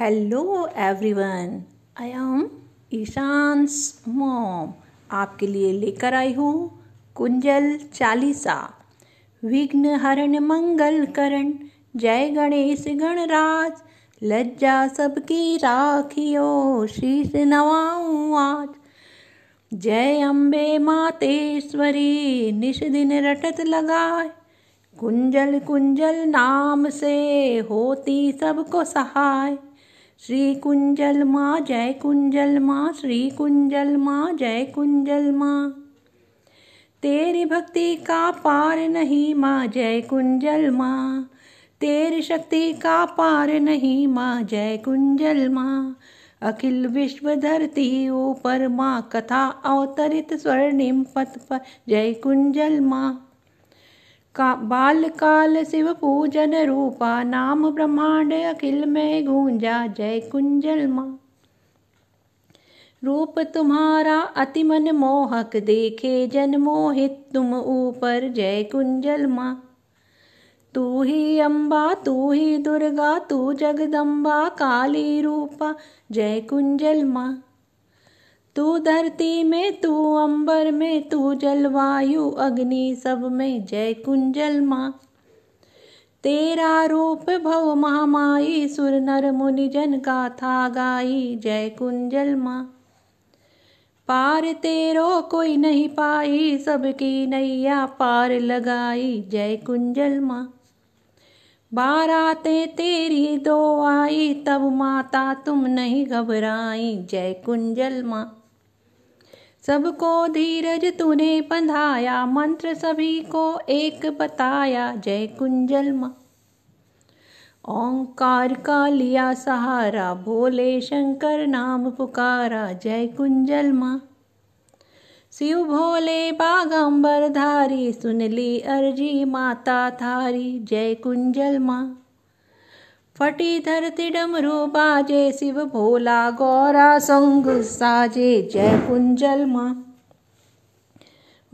Hello everyone, I am Ishan's mom. आपके लिए लेकर आई हूँ कुंजल चालीसा। विघ्न हरण, मंगल करण, जय गणेश गणराज, लज्जा सबकी राखियो, शीश नवाऊं आज। जय अम्बे मातेश्वरी निश दिन रटत लगाए। कुंजल कुंजल नाम से होती सबको सहाय। श्री कुंजल माँ, जय कुंजल माँ, श्री कुंजल माँ, जय कुंजल माँ। तेरी भक्ति का पार नहीं माँ, जय कुंजल माँ। तेरी शक्ति का पार नहीं माँ, जय कुंजल माँ। अखिल विश्व धरती ऊपर माँ, कथा अवतरित स्वर्णिम पथ पर, जय कुंजल माँ। का बाल काल शिव पूजन रूपा, नाम ब्रह्मांड अखिल में गूंजा, जय कुंजल माँ। रूप तुम्हारा अति मन मोहक देखे जन मोहित तुम ऊपर, जय कुंजल माँ। तू ही अम्बा तू ही दुर्गा, तू जगदम्बा काली रूपा, जय कुंजल माँ। तू धरती में, तू अंबर में, तू जलवायु अग्नि सब में, जय कुंजल माँ। तेरा रूप भव महामाई, सुर नर मुनि जन गाथा गाई, जय कुंजल माँ। पार तेरो कोई नहीं पाई, सबकी नैया पार लगाई, जय कुंजल माँ। बाराते तेरी दो आई, तब माता तुम नहीं घबराई, जय कुंजल माँ। सबको धीरज तूने बंधाया, मंत्र सभी को एक बताया, जय कुंजल माँ। ओंकार का लिया सहारा, भोले शंकर नाम पुकारा, जय कुंजल माँ। शिव भोले बागंबर धारी, सुन ली अर्जी माता थारी, जय कुंजल माँ। फटी धरती डमरू बाजे शिव भोला गौरा संग साजे जय कुंजल माँ।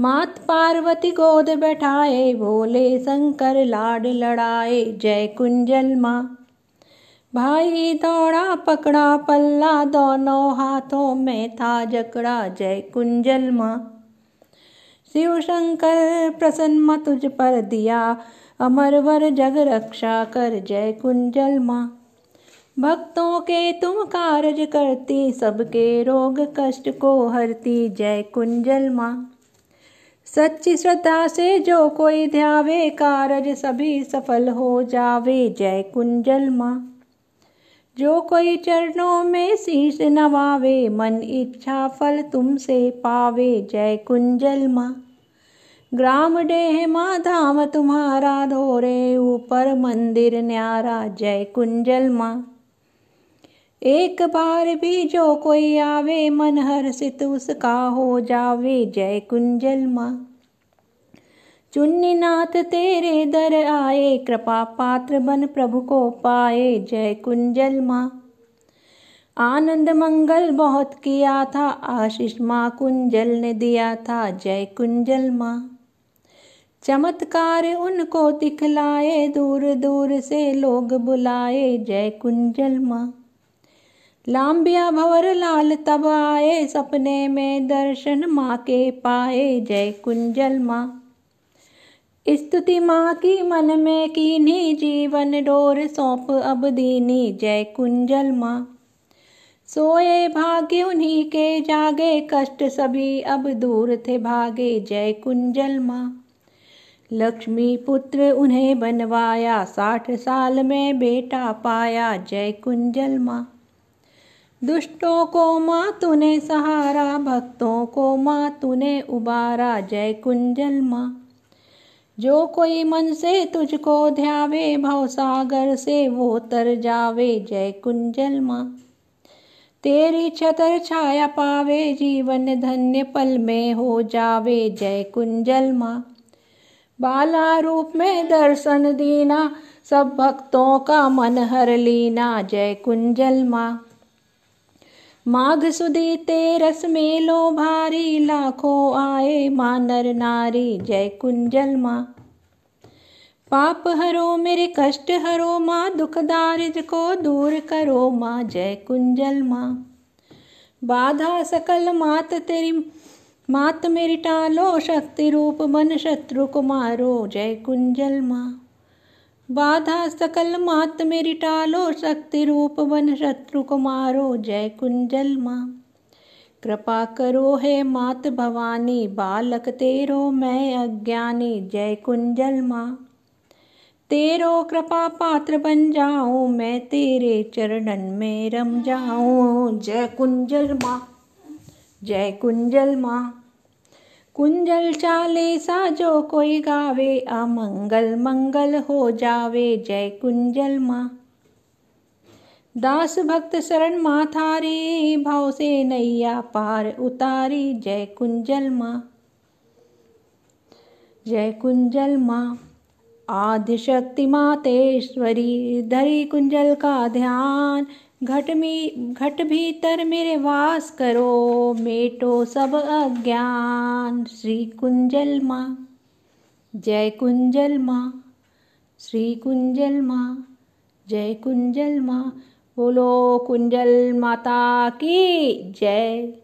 मात पार्वती गोद बैठाए, भोले शंकर लाड लड़ाए, जय कुंजल माँ। भाई दौड़ा पकड़ा पल्ला, दोनों हाथों में था जकड़ा, जय कुंजल माँ। शिव शंकर प्रसन्न तुझ पर दिया अमर वर जग रक्षा कर जय कुंजल माँ। भक्तों के तुम कारज करती, सबके रोग कष्ट को हरती, जय कुंजल माँ। सच्ची श्रद्धा से जो कोई ध्यावे, कारज सभी सफल हो जावे, जय कुंजल माँ। जो कोई चरणों में शीश नवावे, मन इच्छा फल तुमसे पावे, जय कुंजल माँ। ग्राम डेह माँ धाम तुम्हारा धोरे, ऊपर मंदिर न्यारा, जय कुंजल माँ। एक बार भी जो कोई आवे मन हर्षित उसका हो जावे, जय कुंजल माँ। चुन्नी नाथ तेरे दर आए, कृपा पात्र बन प्रभु को पाए, जय कुंजल माँ। आनंद मंगल बहुत किया था, आशीष माँ कुंजल ने दिया था, जय कुंजल माँ। चमत्कार उनको दिखलाए, दूर दूर से लोग बुलाए, जय कुंजल माँ। लाम्बिया भवर लाल तब आए, सपने में दर्शन माँ के पाए, जय कुंजल माँ। स्तुति माँ की मन में कीनी, जीवन डोर सौंप अब दीनी, जय कुंजल माँ। सोए भाग्य उन्हीं के जागे, कष्ट सभी अब दूर थे भागे, जय कुंजल माँ। लक्ष्मी पुत्र उन्हें बनवाया, साठ साल में बेटा पाया जय कुंजल माँ। दुष्टों को माँ तूने सहारा, भक्तों को माँ तूने उबारा जय कुंजल माँ। जो कोई मन से तुझको ध्यावे भव सागर से वो तर जावे जय कुंजल माँ। तेरी छतर छाया पावे, जीवन धन्य पल में हो जावे जय कुंजल माँ। बाला रूप में दर्शन दीना, सब भक्तों का मन हर लीना, जय कुंजल माँ। माघ सुदी तेरस मेलो भारी, लाखों आए मानर नारी, जय कुंजल माँ। पाप हरो मेरे कष्ट हरो माँ, दुख दारिद्र को दूर करो माँ, जय कुंजल माँ। बाधा सकल मात तेरी मात मेरी टालो, शक्ति रूप मन शत्रु को मारो जय कुंजल माँ। बाधा सकल मात मेरी टालो, शक्ति रूप मन शत्रु को मारो जय कुंजल माँ। कृपा करो हे मात भवानी, बालक तेरो मैं अज्ञानी, जय कुंजल माँ। तेरो कृपा पात्र बन जाऊँ, मैं तेरे चरणन में रम जाऊँ, जय कुंजल माँ, जय कुंजल माँ। कुंजल चाले सा जो कोई गावे, अमंगल मंगल हो जावे, जय कुंजल माँ। दास भक्त शरण माथारी, भाव से नैया पार उतारी, जय कुंजल माँ। जय कुंजल माँ। आदिशक्ति मातेश्वरी, धरी कुंजल का ध्यान घट में, घट भीतर मेरे वास करो, मेटो सब अज्ञान। श्री कुंजल माँ, जय कुंजल माँ, श्री कुंजल माँ, जय कुंजल माँ। बोलो कुंजल माता की जय।